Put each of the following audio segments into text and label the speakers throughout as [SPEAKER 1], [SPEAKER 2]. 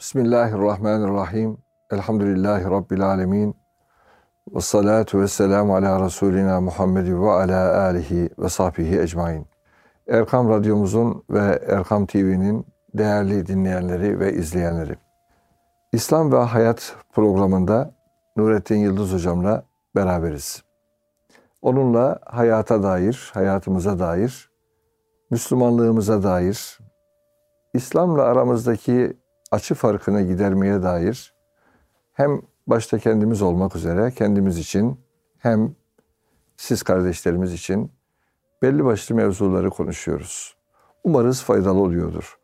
[SPEAKER 1] Bismillahirrahmanirrahim. Elhamdülillahi Rabbil alemin. Ve salatu ve selamu ala Resulina Muhammed ve ala alihi ve sahbihi ecmain. Erkam Radyomuzun ve Erkam TV'nin değerli dinleyenleri ve izleyenleri. İslam ve Hayat programında Nurettin Yıldız Hocam'la beraberiz. Onunla hayata dair, hayatımıza dair, Müslümanlığımıza dair, İslam'la aramızdaki açı farkını gidermeye dair hem başta kendimiz olmak üzere kendimiz için hem siz kardeşlerimiz için belli başlı mevzuları konuşuyoruz. Umarız faydalı oluyordur.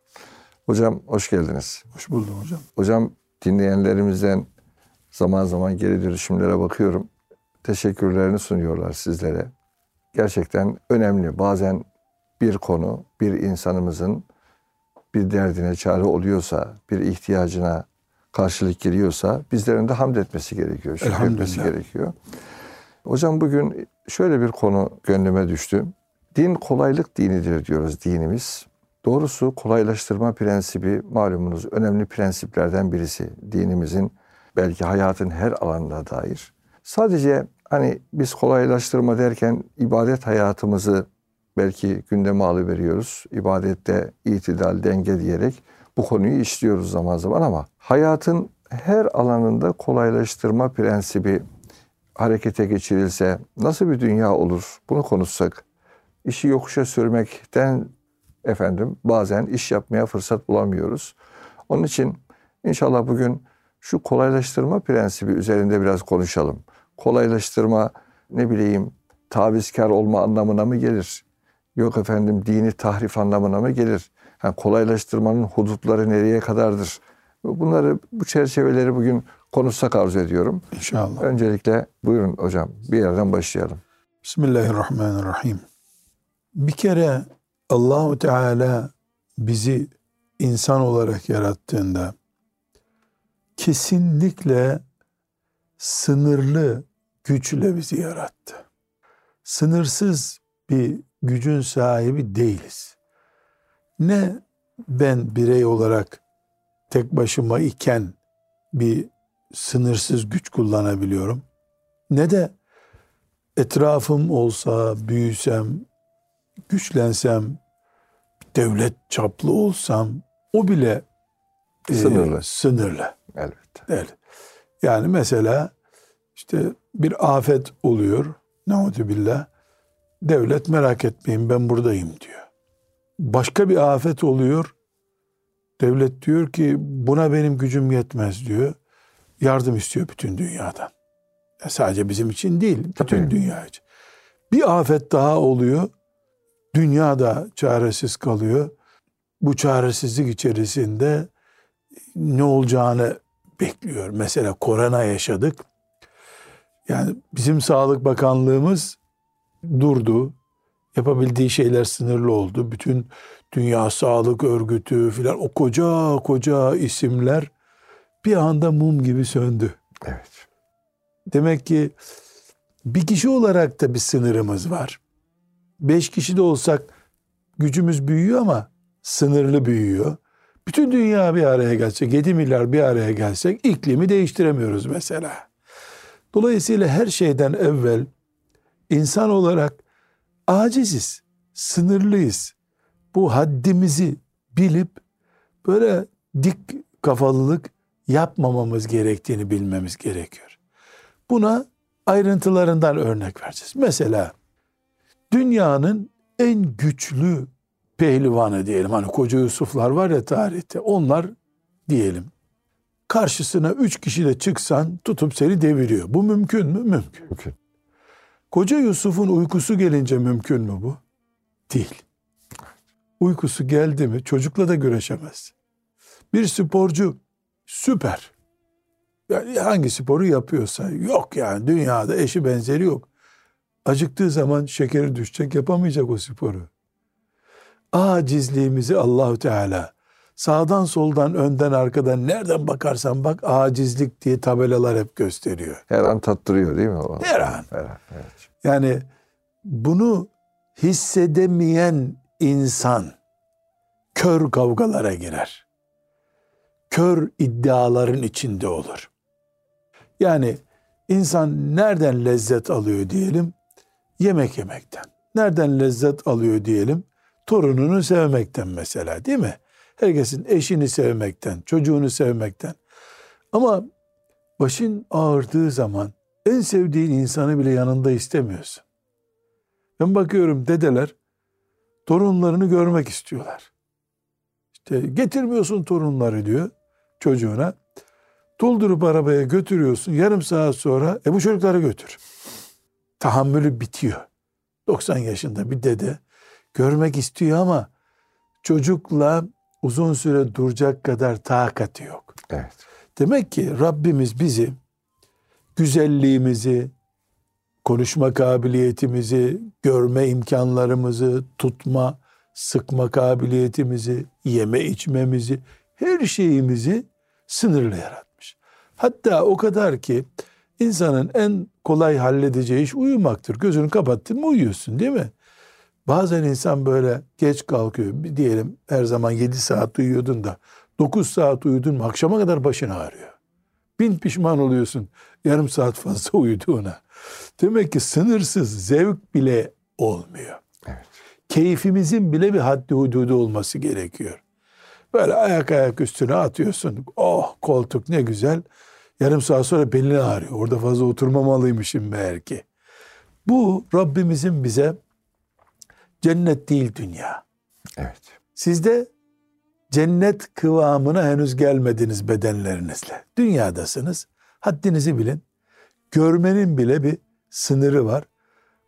[SPEAKER 1] Hocam hoş geldiniz.
[SPEAKER 2] Hoş buldum hocam.
[SPEAKER 1] Hocam dinleyenlerimizden zaman zaman geri dönüşümlere bakıyorum. Teşekkürlerini sunuyorlar sizlere. Gerçekten önemli. Bazen bir konu, bir insanımızın bir derdine çare oluyorsa, bir ihtiyacına karşılık geliyorsa bizlerin de hamd etmesi gerekiyor, şükretmesi gerekiyor. Hocam bugün şöyle bir konu gönlüme düştü. Din kolaylık dinidir diyoruz dinimiz. Doğrusu kolaylaştırma prensibi malumunuz önemli prensiplerden birisi. Dinimizin belki hayatın her alanına dair. Sadece hani biz kolaylaştırma derken ibadet hayatımızı belki gündeme alıveriyoruz. İbadette itidal, denge diyerek bu konuyu işliyoruz zaman zaman ama hayatın her alanında kolaylaştırma prensibi harekete geçirilse nasıl bir dünya olur? Bunu konuşsak. İşi yokuşa sürmekten efendim bazen iş yapmaya fırsat bulamıyoruz. Onun için inşallah bugün şu kolaylaştırma prensibi üzerinde biraz konuşalım. Kolaylaştırma ne bileyim tavizkar olma anlamına mı gelir? Yok efendim dini tahrif anlamına mı gelir? Yani kolaylaştırmanın hudutları nereye kadardır? Bunları bu çerçeveleri bugün konuşsak arzu ediyorum.
[SPEAKER 2] İnşallah.
[SPEAKER 1] Öncelikle buyurun hocam bir yerden başlayalım.
[SPEAKER 2] Bismillahirrahmanirrahim. Bir kere Allahu Teala bizi insan olarak yarattığında kesinlikle sınırlı güçle bizi yarattı. Sınırsız bir gücün sahibi değiliz. Ne ben birey olarak tek başıma iken bir sınırsız güç kullanabiliyorum. Ne de etrafım olsa, büyüsem, güçlensem, devlet çaplı olsam o bile
[SPEAKER 1] sınırlı.
[SPEAKER 2] E, sınırlı.
[SPEAKER 1] Elbette.
[SPEAKER 2] Evet. Yani mesela işte bir afet oluyor. billah. Devlet merak etmeyin ben buradayım diyor. Başka bir afet oluyor. Devlet diyor ki buna benim gücüm yetmez diyor. Yardım istiyor bütün dünyadan. Ya sadece bizim için değil, bütün Tabii. dünya için. Bir afet daha oluyor. Dünya da çaresiz kalıyor. Bu çaresizlik içerisinde ne olacağını bekliyor. Mesela korona yaşadık. Yani bizim Sağlık Bakanlığımız durdu. Yapabildiği şeyler sınırlı oldu. Bütün Dünya Sağlık Örgütü filan o koca koca isimler bir anda mum gibi söndü.
[SPEAKER 1] Evet.
[SPEAKER 2] Demek ki bir kişi olarak da bir sınırımız var. Beş kişi de olsak gücümüz büyüyor ama sınırlı büyüyor. Bütün dünya bir araya gelsek, 7 milyar bir araya gelsek iklimi değiştiremiyoruz mesela. Dolayısıyla her şeyden evvel insan olarak aciziz, sınırlıyız. Bu haddimizi bilip böyle dik kafalılık yapmamamız gerektiğini bilmemiz gerekiyor. Buna ayrıntılarından örnek vereceğiz. Mesela dünyanın en güçlü pehlivanı diyelim. Hani koca Yusuflar var ya tarihte. Onlar diyelim. Karşısına üç kişiyle çıksan tutup seni deviriyor. Bu mümkün mü? Mümkün.
[SPEAKER 1] Mümkün.
[SPEAKER 2] Koca Yusuf'un uykusu gelince mümkün mü bu? Değil. Uykusu geldi mi çocukla da güreşemez. Bir sporcu süper. Yani hangi sporu yapıyorsa yok yani dünyada eşi benzeri yok. Acıktığı zaman şekeri düşecek yapamayacak o sporu. Acizliğimizi Allahu Teala sağdan soldan önden arkadan nereden bakarsan bak acizlik diye tabelalar hep gösteriyor.
[SPEAKER 1] Her an tattırıyor değil mi? O?
[SPEAKER 2] Her an.
[SPEAKER 1] Her an evet.
[SPEAKER 2] Yani bunu hissedemeyen insan kör kavgalara girer. kör iddiaların içinde olur. Yani insan nereden lezzet alıyor diyelim? Yemek yemekten. Nereden lezzet alıyor diyelim? Torununu sevmekten mesela değil mi? Herkesin eşini sevmekten, çocuğunu sevmekten. Ama başın ağırdığı zaman en sevdiğin insanı bile yanında istemiyorsun. Ben bakıyorum dedeler torunlarını görmek istiyorlar. İşte getirmiyorsun torunları diyor çocuğuna. Doldurup arabaya götürüyorsun. Yarım saat sonra e bu çocukları götür. Tahammülü bitiyor. 90 yaşında bir dede görmek istiyor ama çocukla uzun süre duracak kadar takati yok.
[SPEAKER 1] Evet.
[SPEAKER 2] Demek ki Rabbimiz bizi güzelliğimizi, konuşma kabiliyetimizi, görme imkanlarımızı, tutma, sıkma kabiliyetimizi, yeme içmemizi, her şeyimizi sınırlı yaratmış. Hatta o kadar ki insanın en kolay halledeceği iş uyumaktır. Gözünü kapattın mı uyuyorsun değil mi? Bazen insan böyle geç kalkıyor. Bir diyelim her zaman 7 saat uyuyordun da 9 saat uyudun mu akşama kadar başın ağrıyor. Bin pişman oluyorsun yarım saat fazla uyuduğuna. Demek ki sınırsız zevk bile olmuyor.
[SPEAKER 1] Evet.
[SPEAKER 2] Keyfimizin bile bir haddi hududu olması gerekiyor. Böyle ayak ayak üstüne atıyorsun. Oh koltuk ne güzel. Yarım saat sonra belin ağrıyor. Orada fazla oturmamalıymışım belki. Bu Rabbimizin bize cennet değil dünya.
[SPEAKER 1] Evet.
[SPEAKER 2] Sizde cennet kıvamına henüz gelmediniz bedenlerinizle. Dünyadasınız. Haddinizi bilin. Görmenin bile bir sınırı var.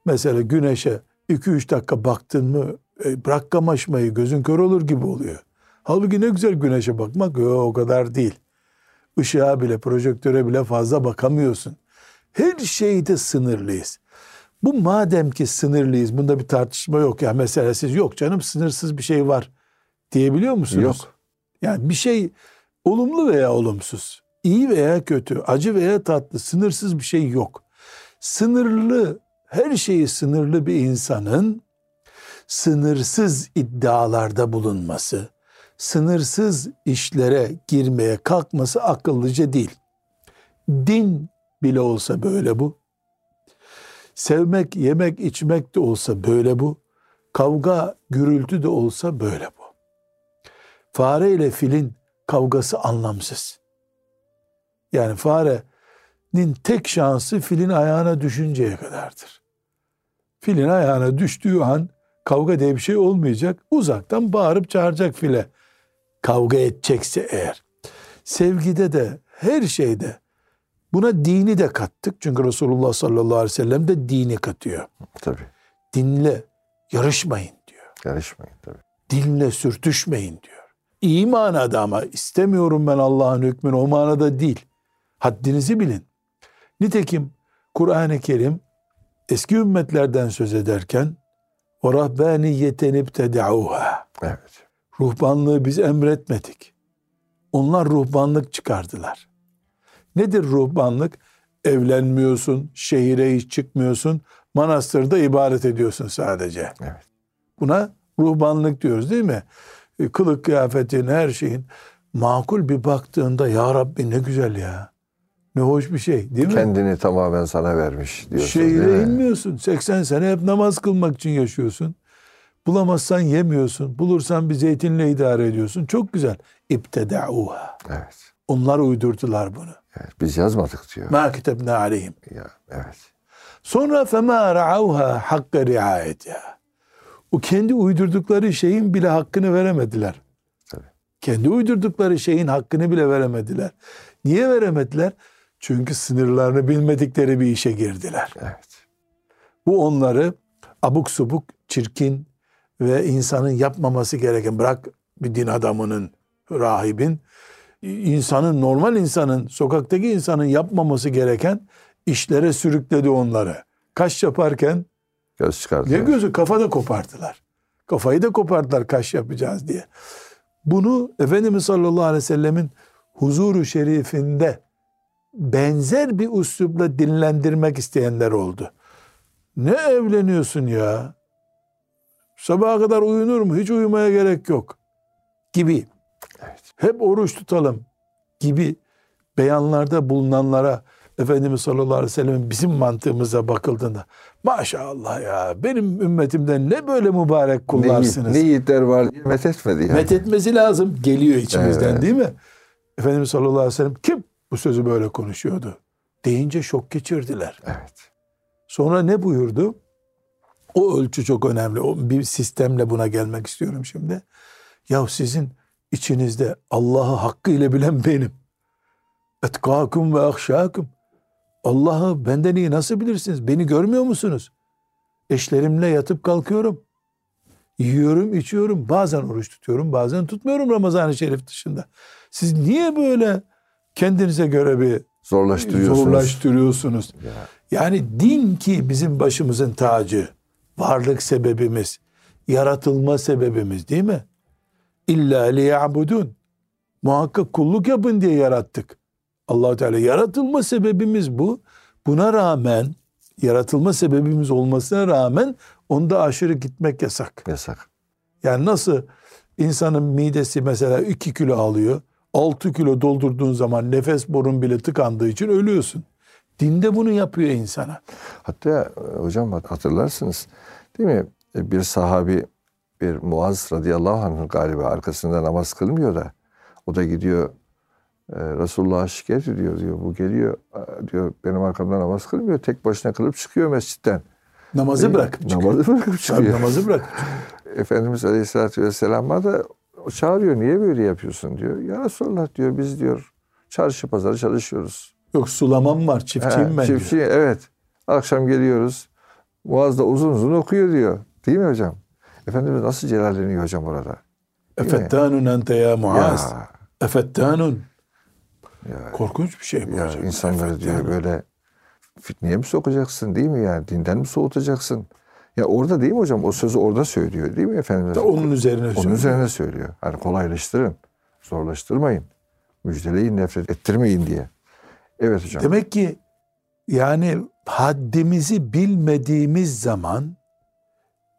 [SPEAKER 2] Mesela güneşe 2-3 dakika baktın mı e, bırak kamaşmayı gözün kör olur gibi oluyor. Halbuki ne güzel güneşe bakmak Yo, o kadar değil. Işığa bile projektöre bile fazla bakamıyorsun. Her şeyde sınırlıyız. Bu madem ki sınırlıyız bunda bir tartışma yok ya mesela siz yok canım sınırsız bir şey var diyebiliyor musunuz?
[SPEAKER 1] Yok.
[SPEAKER 2] Yani bir şey olumlu veya olumsuz, iyi veya kötü, acı veya tatlı, sınırsız bir şey yok. Sınırlı, her şeyi sınırlı bir insanın sınırsız iddialarda bulunması, sınırsız işlere girmeye kalkması akıllıca değil. Din bile olsa böyle bu. Sevmek, yemek, içmek de olsa böyle bu. Kavga, gürültü de olsa böyle bu. Fare ile filin kavgası anlamsız. Yani farenin tek şansı filin ayağına düşünceye kadardır. Filin ayağına düştüğü an kavga diye bir şey olmayacak. Uzaktan bağırıp çağıracak file. Kavga edecekse eğer. Sevgide de her şeyde buna dini de kattık. Çünkü Resulullah sallallahu aleyhi ve sellem de dini katıyor.
[SPEAKER 1] Tabii.
[SPEAKER 2] Dinle yarışmayın diyor.
[SPEAKER 1] Yarışmayın tabii.
[SPEAKER 2] Dinle sürtüşmeyin diyor. İyi manada ama istemiyorum ben Allah'ın hükmünü o manada değil. Haddinizi bilin. Nitekim Kur'an-ı Kerim eski ümmetlerden söz ederken o rahbaniyeten ibtedauha.
[SPEAKER 1] Evet.
[SPEAKER 2] Ruhbanlığı biz emretmedik. Onlar ruhbanlık çıkardılar. Nedir ruhbanlık? Evlenmiyorsun, şehire hiç çıkmıyorsun, manastırda ibadet ediyorsun sadece.
[SPEAKER 1] Evet.
[SPEAKER 2] Buna ruhbanlık diyoruz değil mi? E, Kılık kıyafetin, her şeyin makul bir baktığında ya Rabbi ne güzel ya. Ne hoş bir şey değil mi?
[SPEAKER 1] Kendini tamamen sana vermiş diyorsunuz değil
[SPEAKER 2] Şehire
[SPEAKER 1] mi?
[SPEAKER 2] inmiyorsun. 80 sene hep namaz kılmak için yaşıyorsun. Bulamazsan yemiyorsun. Bulursan bir zeytinle idare ediyorsun. Çok güzel. İbtedauha.
[SPEAKER 1] Evet.
[SPEAKER 2] Onlar uydurdular bunu.
[SPEAKER 1] Evet. Biz yazmadık diyor.
[SPEAKER 2] Ma kitebne aleyhim.
[SPEAKER 1] Ya, evet.
[SPEAKER 2] Sonra fema ra'avha hakka riayetiha. O kendi uydurdukları şeyin bile hakkını veremediler.
[SPEAKER 1] Tabii.
[SPEAKER 2] Kendi uydurdukları şeyin hakkını bile veremediler. Niye veremediler? Çünkü sınırlarını bilmedikleri bir işe girdiler.
[SPEAKER 1] Evet.
[SPEAKER 2] Bu onları abuk subuk, çirkin ve insanın yapmaması gereken, bırak bir din adamının, rahibin, insanın, normal insanın, sokaktaki insanın yapmaması gereken işlere sürükledi onları. Kaş yaparken
[SPEAKER 1] Göz
[SPEAKER 2] ne
[SPEAKER 1] çıkartıyor.
[SPEAKER 2] gözü kafada kopardılar. Kafayı da kopardılar kaş yapacağız diye. Bunu Efendimiz sallallahu aleyhi ve sellemin huzuru şerifinde benzer bir üslupla dinlendirmek isteyenler oldu. Ne evleniyorsun ya? Sabaha kadar uyunur mu? Hiç uyumaya gerek yok. Gibi. Hep oruç tutalım. gibi beyanlarda bulunanlara Efendimiz sallallahu aleyhi ve sellem bizim mantığımıza bakıldığında maşallah ya benim ümmetimden ne böyle mübarek kullarsınız.
[SPEAKER 1] Ne, ne yiğitler var diye met etmedi yani.
[SPEAKER 2] Met etmesi lazım. Geliyor içimizden
[SPEAKER 1] Evet.
[SPEAKER 2] değil mi? Efendimiz sallallahu aleyhi ve sellem kim bu sözü böyle konuşuyordu? Deyince şok geçirdiler.
[SPEAKER 1] Evet.
[SPEAKER 2] Sonra ne buyurdu? O ölçü çok önemli. O bir sistemle buna gelmek istiyorum şimdi. Ya sizin içinizde Allah'ı hakkıyla bilen benim. Etkâkum ve akşâkum. Allah'ı benden iyi nasıl bilirsiniz? Beni görmüyor musunuz? Eşlerimle yatıp kalkıyorum. Yiyorum, içiyorum. Bazen oruç tutuyorum, bazen tutmuyorum Ramazan-ı Şerif dışında. Siz niye böyle kendinize göre bir
[SPEAKER 1] Zorlaştırıyorsunuz.
[SPEAKER 2] zorlaştırıyorsunuz?
[SPEAKER 1] Ya,
[SPEAKER 2] Yani din ki bizim başımızın tacı, varlık sebebimiz, yaratılma sebebimiz değil mi? İlla liya'budun. Muhakkak kulluk yapın diye yarattık. allah Teala yaratılma sebebimiz bu. Buna rağmen, yaratılma sebebimiz olmasına rağmen onda aşırı gitmek yasak.
[SPEAKER 1] yasak.
[SPEAKER 2] Yani nasıl insanın midesi mesela 2 kilo alıyor. 6 kilo doldurduğun zaman nefes borun bile tıkandığı için ölüyorsun. Dinde bunu yapıyor insana.
[SPEAKER 1] Hatta e, hocam hatırlarsınız değil mi? E, Bir sahabi bir Muaz radıyallahu anh'ın galiba arkasında namaz kılmıyor da o da gidiyor e, Resulullah'a şikayet ediyor diyor. Bu geliyor diyor benim arkamda namaz kılmıyor. Tek başına kılıp çıkıyor mescitten.
[SPEAKER 2] Namazı bırakıp çıkıyor.
[SPEAKER 1] Namazı bırakıp
[SPEAKER 2] Tabii
[SPEAKER 1] çıkıyor.
[SPEAKER 2] namazı bırakıp çıkıyor.
[SPEAKER 1] Efendimiz Aleyhisselatü Vesselam'a da çağırıyor. Niye böyle yapıyorsun diyor. Ya Resulullah diyor biz diyor çarşı pazarı çalışıyoruz.
[SPEAKER 2] Yok sulamam var çiftçiyim
[SPEAKER 1] He,
[SPEAKER 2] ben
[SPEAKER 1] çiftçi,
[SPEAKER 2] diyor.
[SPEAKER 1] evet. Akşam geliyoruz. Muaz da uzun uzun okuyor diyor. Değil mi hocam? Efendimiz nasıl celalleniyor hocam orada?
[SPEAKER 2] Efettanun ente ya Muaz. Efettanun.
[SPEAKER 1] ya,
[SPEAKER 2] Korkunç bir şey bu
[SPEAKER 1] ya
[SPEAKER 2] hocam.
[SPEAKER 1] insanları diyor böyle fitneye mi sokacaksın değil mi yani? Dinden mi soğutacaksın? Ya orada değil mi hocam? O sözü orada söylüyor değil mi Efendimiz?
[SPEAKER 2] Da Onun üzerine
[SPEAKER 1] Onun
[SPEAKER 2] söylüyor.
[SPEAKER 1] üzerine söylüyor. Hani kolaylaştırın. Zorlaştırmayın. Müjdeleyin, nefret ettirmeyin diye. Evet hocam.
[SPEAKER 2] Demek ki yani haddimizi bilmediğimiz zaman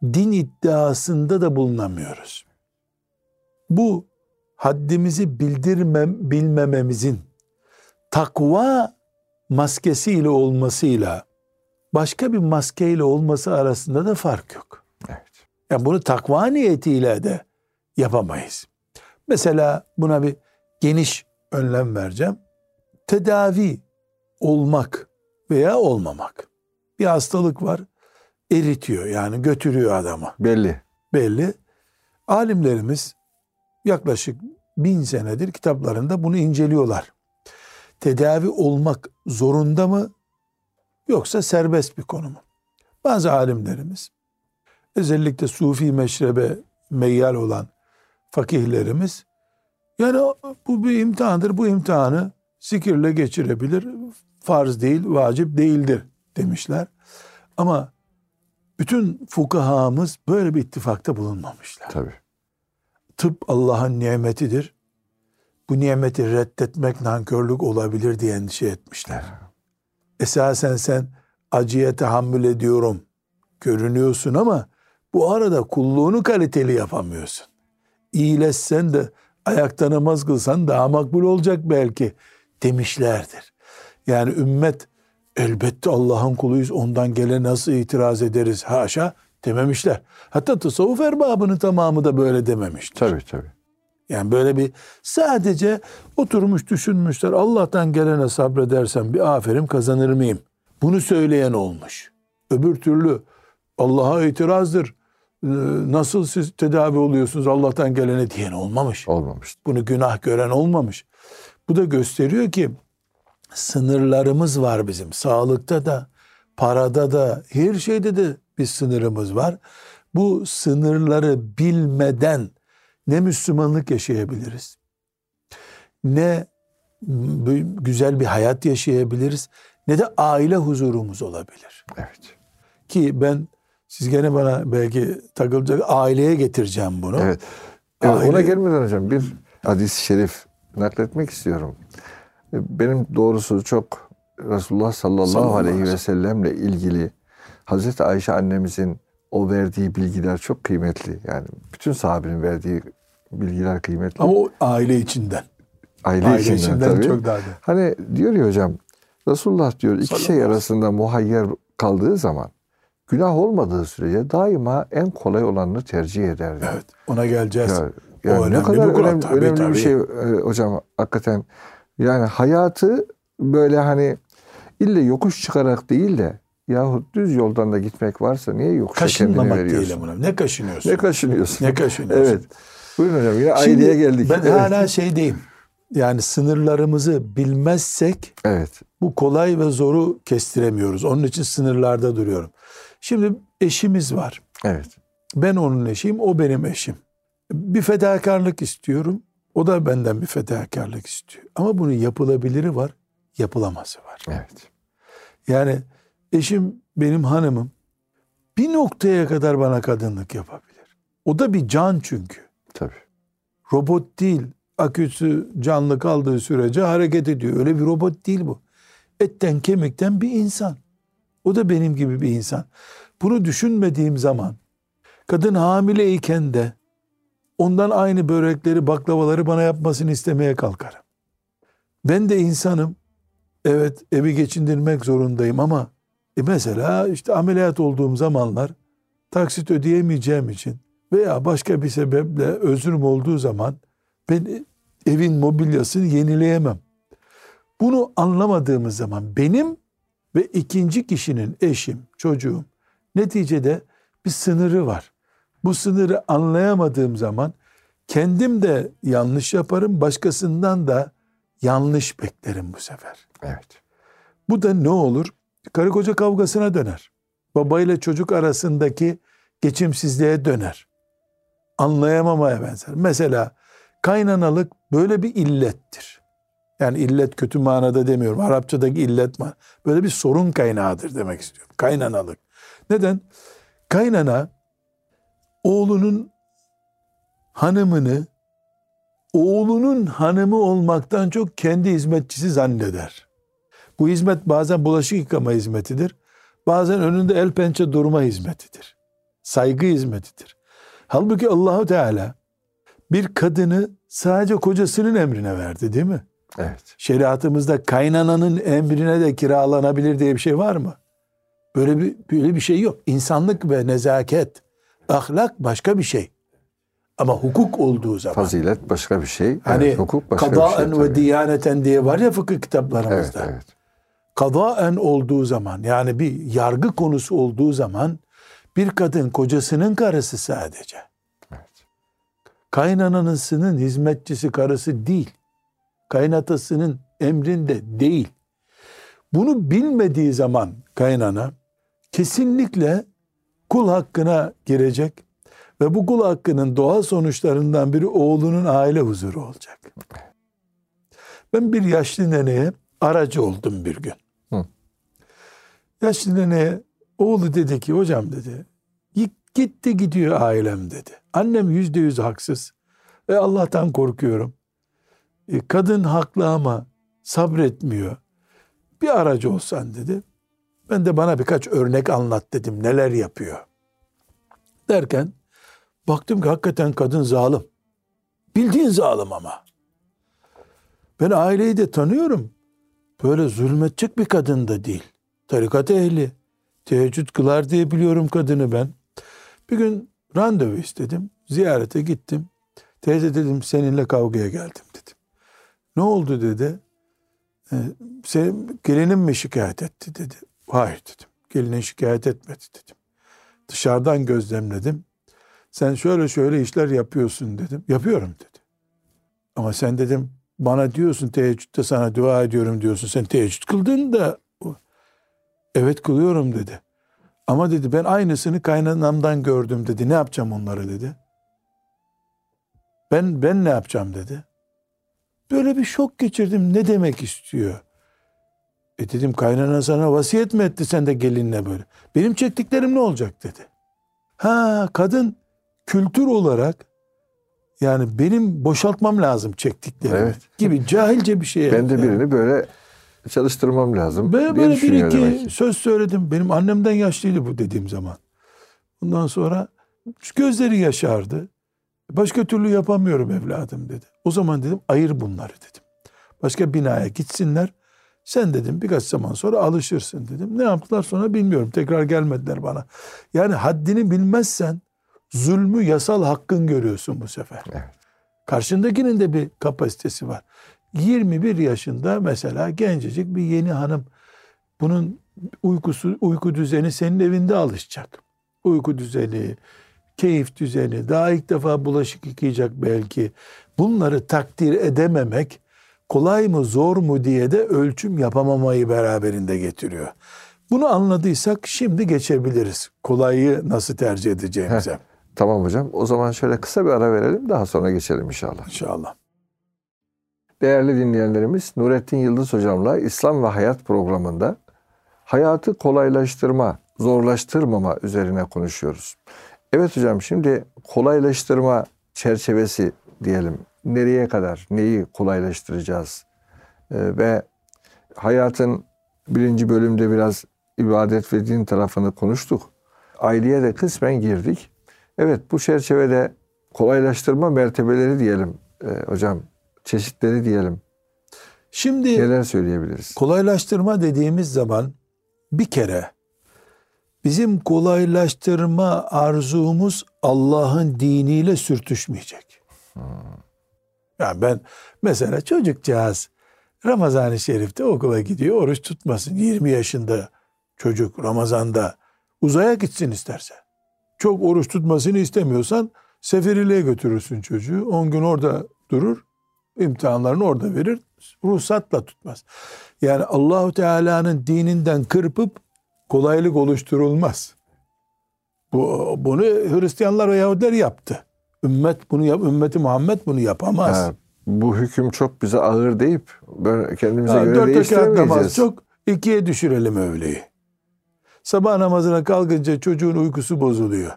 [SPEAKER 2] din iddiasında da bulunamıyoruz. Bu haddimizi bildirmem, bilmememizin takva maskesiyle olmasıyla başka bir maskeyle olması arasında da fark yok.
[SPEAKER 1] Evet.
[SPEAKER 2] Yani bunu takva niyetiyle de yapamayız. Mesela buna bir geniş önlem vereceğim. Tedavi olmak veya olmamak. Bir hastalık var, eritiyor yani götürüyor adamı
[SPEAKER 1] Belli.
[SPEAKER 2] belli. Alimlerimiz yaklaşık bin senedir kitaplarında bunu inceliyorlar. Tedavi olmak zorunda mı yoksa serbest bir konu mu? Bazı alimlerimiz özellikle sufi meşrebe meyyal olan fakihlerimiz yani bu bir imtihandır. Bu imtihanı zikirle geçirebilir. Farz değil, vacip değildir demişler. Ama bütün fukahamız böyle bir ittifakta bulunmamışlar.
[SPEAKER 1] Tabii.
[SPEAKER 2] Tıp Allah'ın nimetidir. Bu nimeti reddetmek nankörlük olabilir diye endişe etmişler. Esasen sen acıya tahammül ediyorum görünüyorsun ama bu arada kulluğunu kaliteli yapamıyorsun. İyileşsen de ayakta namaz kılsan daha makbul olacak belki demişlerdir. Yani ümmet elbette Allah'ın kuluyuz ondan gele nasıl itiraz ederiz haşa dememişler. Hatta tasavvuf erbabının tamamı da böyle dememiştir.
[SPEAKER 1] Tabii tabii.
[SPEAKER 2] Yani böyle bir sadece oturmuş düşünmüşler Allah'tan gelene sabredersem bir aferin kazanır mıyım? Bunu söyleyen olmuş. Öbür türlü Allah'a itirazdır. Ee, Nasıl siz tedavi oluyorsunuz Allah'tan gelene diyen olmamış.
[SPEAKER 1] Olmamış.
[SPEAKER 2] Bunu günah gören olmamış. Bu da gösteriyor ki sınırlarımız var bizim. Sağlıkta da, parada da, her şeyde de bir sınırımız var. Bu sınırları bilmeden ne Müslümanlık yaşayabiliriz, ne güzel bir hayat yaşayabiliriz, ne de aile huzurumuz olabilir.
[SPEAKER 1] Evet.
[SPEAKER 2] Ki ben siz gene bana belki takılacak aileye getireceğim bunu.
[SPEAKER 1] Evet. Evet,
[SPEAKER 2] Aile-
[SPEAKER 1] Ona gelmeden hocam bir hadis-i şerif nakletmek istiyorum. Benim doğrusu çok Resulullah sallallahu,
[SPEAKER 2] Sallallahu
[SPEAKER 1] aleyhi
[SPEAKER 2] ve
[SPEAKER 1] sellemle ilgili Hazreti Ayşe annemizin o verdiği bilgiler çok kıymetli. Yani bütün sahabenin verdiği bilgiler kıymetli.
[SPEAKER 2] Ama o aile içinden.
[SPEAKER 1] Aile,
[SPEAKER 2] Aile
[SPEAKER 1] içinden,
[SPEAKER 2] içinden
[SPEAKER 1] tabii.
[SPEAKER 2] çok daha da.
[SPEAKER 1] Hani diyor ya hocam Resulullah diyor iki
[SPEAKER 2] Sallallahu
[SPEAKER 1] şey arasında muhayyer kaldığı zaman günah olmadığı sürece daima en kolay olanını tercih eder. diyor.
[SPEAKER 2] Evet ona geleceğiz.
[SPEAKER 1] Ya, ya
[SPEAKER 2] O
[SPEAKER 1] ne
[SPEAKER 2] önemli
[SPEAKER 1] kadar
[SPEAKER 2] bir
[SPEAKER 1] önemli,
[SPEAKER 2] Tabii,
[SPEAKER 1] önemli
[SPEAKER 2] tabii.
[SPEAKER 1] bir şey e, hocam hakikaten. Yani hayatı böyle hani ille yokuş çıkarak değil de yahut düz yoldan da gitmek varsa niye yokuşa kendini
[SPEAKER 2] Kaşınmamak
[SPEAKER 1] veriyorsun?
[SPEAKER 2] diyelim buna. Ne kaşınıyorsun?
[SPEAKER 1] Ne kaşınıyorsun?
[SPEAKER 2] Ne kaşınıyorsun?
[SPEAKER 1] evet. Buyurun hocam yine
[SPEAKER 2] Şimdi
[SPEAKER 1] aileye geldik.
[SPEAKER 2] Ben
[SPEAKER 1] evet.
[SPEAKER 2] hala şeydeyim. Yani sınırlarımızı bilmezsek
[SPEAKER 1] evet.
[SPEAKER 2] bu kolay ve zoru kestiremiyoruz. Onun için sınırlarda duruyorum. Şimdi eşimiz var.
[SPEAKER 1] Evet.
[SPEAKER 2] Ben onun eşiyim, o benim eşim. Bir fedakarlık istiyorum. O da benden bir fedakarlık istiyor. Ama bunun yapılabiliri var, yapılamazı var.
[SPEAKER 1] Evet.
[SPEAKER 2] Yani eşim benim hanımım bir noktaya kadar bana kadınlık yapabilir. O da bir can çünkü.
[SPEAKER 1] Tabii.
[SPEAKER 2] Robot değil. Aküsü canlı kaldığı sürece hareket ediyor. Öyle bir robot değil bu. Etten kemikten bir insan. O da benim gibi bir insan. Bunu düşünmediğim zaman kadın hamileyken de ondan aynı börekleri, baklavaları bana yapmasını istemeye kalkarım. Ben de insanım. Evet evi geçindirmek zorundayım ama e mesela işte ameliyat olduğum zamanlar taksit ödeyemeyeceğim için veya başka bir sebeple özrüm olduğu zaman ben evin mobilyasını yenileyemem. Bunu anlamadığımız zaman benim ve ikinci kişinin eşim, çocuğum neticede bir sınırı var. Bu sınırı anlayamadığım zaman kendim de yanlış yaparım, başkasından da yanlış beklerim bu sefer.
[SPEAKER 1] Evet.
[SPEAKER 2] Bu da ne olur? Karı koca kavgasına döner. Baba ile çocuk arasındaki geçimsizliğe döner. Anlayamamaya benzer. Mesela kaynanalık böyle bir illettir. Yani illet kötü manada demiyorum. Arapçadaki illet man. Böyle bir sorun kaynağıdır demek istiyorum. Kaynanalık. Neden? Kaynana oğlunun hanımını oğlunun hanımı olmaktan çok kendi hizmetçisi zanneder. Bu hizmet bazen bulaşık yıkama hizmetidir. Bazen önünde el pençe durma hizmetidir. Saygı hizmetidir. Halbuki Allahu Teala bir kadını sadece kocasının emrine verdi değil mi?
[SPEAKER 1] Evet.
[SPEAKER 2] Şeriatımızda kaynananın emrine de kiralanabilir diye bir şey var mı? Böyle bir böyle bir şey yok. İnsanlık ve nezaket, ahlak başka bir şey. Ama hukuk olduğu zaman
[SPEAKER 1] Fazilet başka bir şey.
[SPEAKER 2] hani
[SPEAKER 1] evet, hukuk başka bir şey.
[SPEAKER 2] kadaen ve diyaneten diye var ya fıkıh
[SPEAKER 1] Evet,
[SPEAKER 2] kitaplarımızda.
[SPEAKER 1] evet.
[SPEAKER 2] Kadaen olduğu zaman yani bir yargı konusu olduğu zaman bir kadın kocasının karısı sadece.
[SPEAKER 1] evet.
[SPEAKER 2] Kaynanasının hizmetçisi karısı değil. Kaynatasının emrinde değil. Bunu bilmediği zaman kaynana kesinlikle kul hakkına girecek ve bu kul hakkının doğal sonuçlarından biri oğlunun aile huzuru olacak. Ben bir yaşlı neneye aracı oldum bir gün.
[SPEAKER 1] Hı.
[SPEAKER 2] Yaşlı neneye oğlu dedi ki hocam dedi "Git- gitti gidiyor ailem dedi. Annem yüzde yüz haksız ve Allah'tan korkuyorum. E, kadın haklı ama sabretmiyor. Bir aracı olsan dedi. Ben de bana birkaç örnek anlat dedim neler yapıyor. Derken baktım ki hakikaten kadın zalim. Bildiğin zalim ama. Ben aileyi de tanıyorum. Böyle zulmetecek bir kadın da değil. Tarikat ehli. Teheccüd kılar diye biliyorum kadını ben. Bir gün randevu istedim. Ziyarete gittim. Teyze dedim seninle kavgaya geldim dedim. Ne oldu dedi. "Ee, Senin gelinin mi şikayet etti dedi. Hayır dedim. Gelinin şikayet etmedi dedim. Dışarıdan gözlemledim. Sen şöyle şöyle işler yapıyorsun dedim. Yapıyorum dedi. Ama sen dedim bana diyorsun teheccüde sana dua ediyorum diyorsun. Sen teheccüd kıldın da evet kılıyorum dedi. Ama dedi ben aynısını kaynanamdan gördüm dedi. Ne yapacağım onları dedi. Ben ben ne yapacağım dedi. Böyle bir şok geçirdim. Ne demek istiyor? E dedim kaynana sana vasiyet mi etti sen de gelinle böyle? Benim çektiklerim ne olacak dedi. Ha kadın kültür olarak yani benim boşaltmam lazım çektiklerimi
[SPEAKER 1] Evet.
[SPEAKER 2] gibi cahilce bir şey.
[SPEAKER 1] Ben de
[SPEAKER 2] yani.
[SPEAKER 1] birini böyle çalıştırmam lazım.
[SPEAKER 2] Böyle,
[SPEAKER 1] diye
[SPEAKER 2] böyle bir iki
[SPEAKER 1] demek
[SPEAKER 2] söz söyledim. Benim annemden yaşlıydı bu dediğim zaman. Ondan sonra gözleri yaşardı. Başka türlü yapamıyorum evladım dedi. O zaman dedim ayır bunları dedim. Başka binaya gitsinler. Sen dedim birkaç zaman sonra alışırsın dedim. Ne yaptılar sonra bilmiyorum. Tekrar gelmediler bana. Yani haddini bilmezsen zulmü yasal hakkın görüyorsun bu sefer.
[SPEAKER 1] Evet.
[SPEAKER 2] Karşındakinin de bir kapasitesi var. 21 yaşında mesela gencecik bir yeni hanım. Bunun uykusu uyku düzeni senin evinde alışacak. Uyku düzeni, keyif düzeni, daha ilk defa bulaşık yıkayacak belki. Bunları takdir edememek kolay mı zor mu diye de ölçüm yapamamayı beraberinde getiriyor. Bunu anladıysak şimdi geçebiliriz. Kolayı nasıl tercih edeceğimize.
[SPEAKER 1] Tamam hocam. O zaman şöyle kısa bir ara verelim. Daha sonra geçelim inşallah.
[SPEAKER 2] İnşallah.
[SPEAKER 1] Değerli dinleyenlerimiz Nurettin Yıldız hocamla İslam ve Hayat programında hayatı kolaylaştırma, zorlaştırmama üzerine konuşuyoruz. Evet hocam şimdi kolaylaştırma çerçevesi diyelim. Nereye kadar neyi kolaylaştıracağız? Ee, ve hayatın birinci bölümde biraz ibadet ve din tarafını konuştuk. Aileye de kısmen girdik. Evet bu çerçevede kolaylaştırma mertebeleri diyelim e, hocam çeşitleri diyelim.
[SPEAKER 2] Şimdi
[SPEAKER 1] Neler söyleyebiliriz?
[SPEAKER 2] kolaylaştırma dediğimiz zaman bir kere bizim kolaylaştırma arzumuz Allah'ın diniyle sürtüşmeyecek. Yani ben mesela çocukcağız Ramazan-ı Şerif'te okula gidiyor, oruç tutmasın. 20 yaşında çocuk Ramazan'da uzaya gitsin isterse. Çok oruç tutmasını istemiyorsan seferiliğe götürürsün çocuğu. 10 gün orada durur, imtihanlarını orada verir, ruhsatla tutmaz. Yani Allahu Teala'nın dininden kırpıp kolaylık oluşturulmaz. Bu bunu Hristiyanlar ve Yahudiler yaptı. Ümmet bunu yap, ümmeti Muhammed bunu yapamaz.
[SPEAKER 1] Ha, bu hüküm çok bize ağır deyip böyle kendimize
[SPEAKER 2] Ha,
[SPEAKER 1] göre
[SPEAKER 2] dört rekat namaz
[SPEAKER 1] değiştiremeyeceğiz.
[SPEAKER 2] çok, ikiye düşürelim öğleyi. Sabah namazına kalkınca çocuğun uykusu bozuluyor.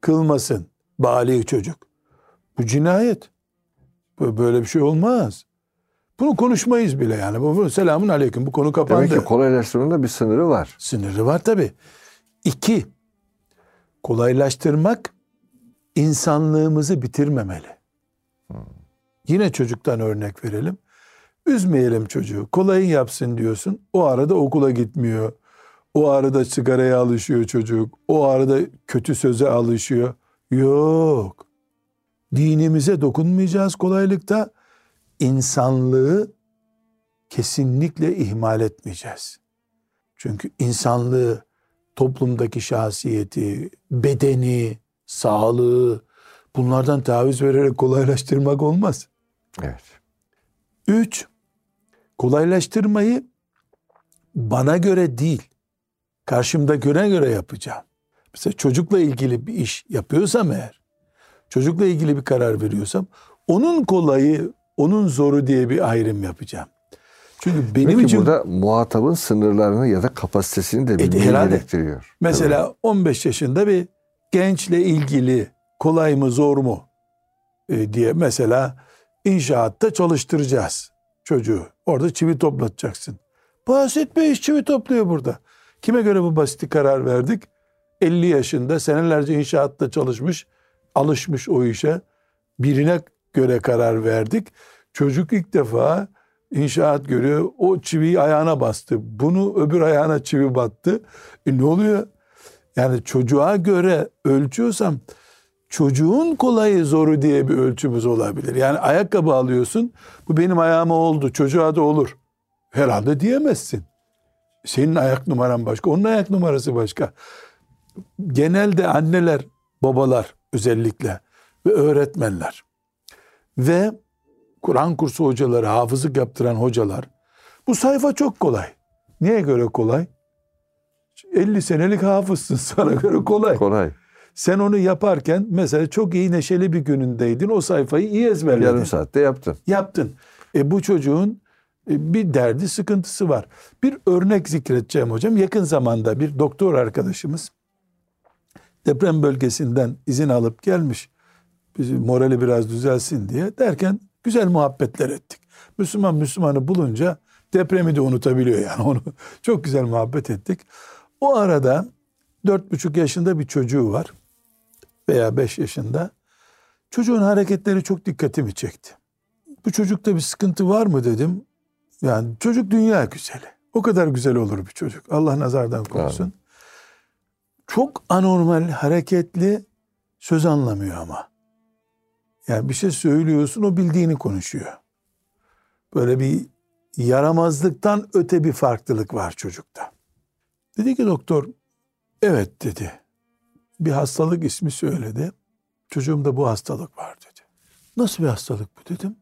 [SPEAKER 2] Kılmasın. Bali çocuk. Bu cinayet. Böyle bir şey olmaz. Bunu konuşmayız bile yani. Bu, bu- selamun aleyküm. Bu konu kapandı.
[SPEAKER 1] Demek ki kolaylaştırmanın da bir sınırı var.
[SPEAKER 2] Sınırı var tabi. İki, kolaylaştırmak insanlığımızı bitirmemeli. Yine çocuktan örnek verelim. Üzmeyelim çocuğu. Kolayın yapsın diyorsun. O arada okula gitmiyor. O arada sigaraya alışıyor çocuk. O arada kötü söze alışıyor. Yok. Dinimize dokunmayacağız kolaylıkta. İnsanlığı kesinlikle ihmal etmeyeceğiz. Çünkü insanlığı, toplumdaki şahsiyeti, bedeni, sağlığı bunlardan taviz vererek kolaylaştırmak olmaz.
[SPEAKER 1] Evet.
[SPEAKER 2] Üç, kolaylaştırmayı bana göre değil, karşımdakine göre yapacağım. Mesela çocukla ilgili bir iş yapıyorsam eğer, çocukla ilgili bir karar veriyorsam, onun kolayı, onun zoru diye bir ayrım yapacağım. Çünkü benim
[SPEAKER 1] Peki
[SPEAKER 2] için
[SPEAKER 1] burada muhatabın sınırlarını ya da kapasitesini de bilmeyi
[SPEAKER 2] herhalde.
[SPEAKER 1] gerektiriyor.
[SPEAKER 2] Mesela 15 yaşında bir gençle ilgili kolay mı zor mu e, diye mesela inşaatta çalıştıracağız çocuğu. Orada çivi toplatacaksın. Basit bir iş çivi topluyor burada. Kime göre bu basit karar verdik? 50 yaşında senelerce inşaatta çalışmış, alışmış o işe. Birine göre karar verdik. Çocuk ilk defa inşaat görüyor. O çiviyi ayağına bastı. Bunu öbür ayağına çivi battı. E ne oluyor? Yani çocuğa göre ölçüyorsam çocuğun kolayı zoru diye bir ölçümüz olabilir. Yani ayakkabı alıyorsun. Bu benim ayağıma oldu. Çocuğa da olur. Herhalde diyemezsin. Senin ayak numaran başka. Onun ayak numarası başka. Genelde anneler, babalar özellikle ve öğretmenler ve Kur'an kursu hocaları, hafızlık yaptıran hocalar bu sayfa çok kolay. Niye göre kolay? 50 senelik hafızsın sana göre kolay.
[SPEAKER 1] Kolay.
[SPEAKER 2] Sen onu yaparken mesela çok iyi neşeli bir günündeydin. O sayfayı iyi ezberledin.
[SPEAKER 1] Yarım saatte yaptın.
[SPEAKER 2] Yaptın. E bu çocuğun e, bir derdi, sıkıntısı var. Bir örnek zikredeceğim hocam. Yakın zamanda bir doktor arkadaşımız deprem bölgesinden izin alıp gelmiş. Bizi morali biraz düzelsin diye derken güzel muhabbetler ettik. Müslüman Müslümanı bulunca depremi de unutabiliyor yani onu. Çok güzel muhabbet ettik. O arada dört buçuk yaşında bir çocuğu var veya beş yaşında. Çocuğun hareketleri çok dikkatimi çekti. Bu çocukta bir sıkıntı var mı dedim. Yani çocuk dünya güzeli. O kadar güzel olur bir çocuk. Allah nazardan korusun. Çok anormal, hareketli, söz anlamıyor ama. Yani bir şey söylüyorsun o bildiğini konuşuyor. Böyle bir yaramazlıktan öte bir farklılık var çocukta. Dedi ki doktor, evet dedi. Bir hastalık ismi söyledi. Çocuğumda bu hastalık var dedi. Nasıl bir hastalık bu dedim.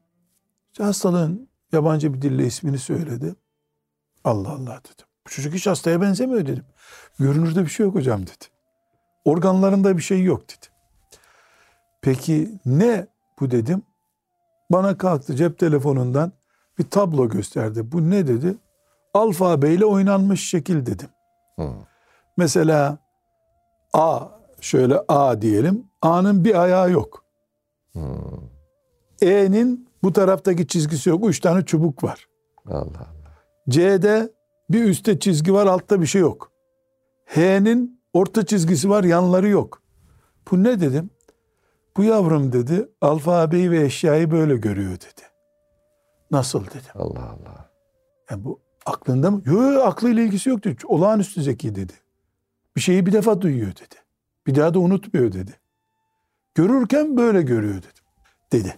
[SPEAKER 2] İşte hastalığın yabancı bir dille ismini söyledi. Allah Allah dedim. Bu çocuk hiç hastaya benzemiyor dedim. Görünürde bir şey yok hocam dedi. Organlarında bir şey yok dedi. Peki ne bu dedim. Bana kalktı cep telefonundan bir tablo gösterdi. Bu ne dedi? Alfabeyle oynanmış şekil dedim.
[SPEAKER 1] Hı.
[SPEAKER 2] Mesela A şöyle A diyelim. A'nın bir ayağı yok.
[SPEAKER 1] Hı.
[SPEAKER 2] E'nin bu taraftaki çizgisi yok. Üç tane çubuk var.
[SPEAKER 1] Allah Allah.
[SPEAKER 2] C'de bir üstte çizgi var altta bir şey yok. H'nin orta çizgisi var yanları yok. Bu ne dedim? Bu yavrum dedi alfabeyi ve eşyayı böyle görüyor dedi. Nasıl dedim.
[SPEAKER 1] Allah Allah.
[SPEAKER 2] Yani bu aklında mı? Yok aklıyla ilgisi yok dedi. Olağanüstü zeki dedi. Bir şeyi bir defa duyuyor dedi. Bir daha da unutmuyor dedi. Görürken böyle görüyor dedim. Dedi.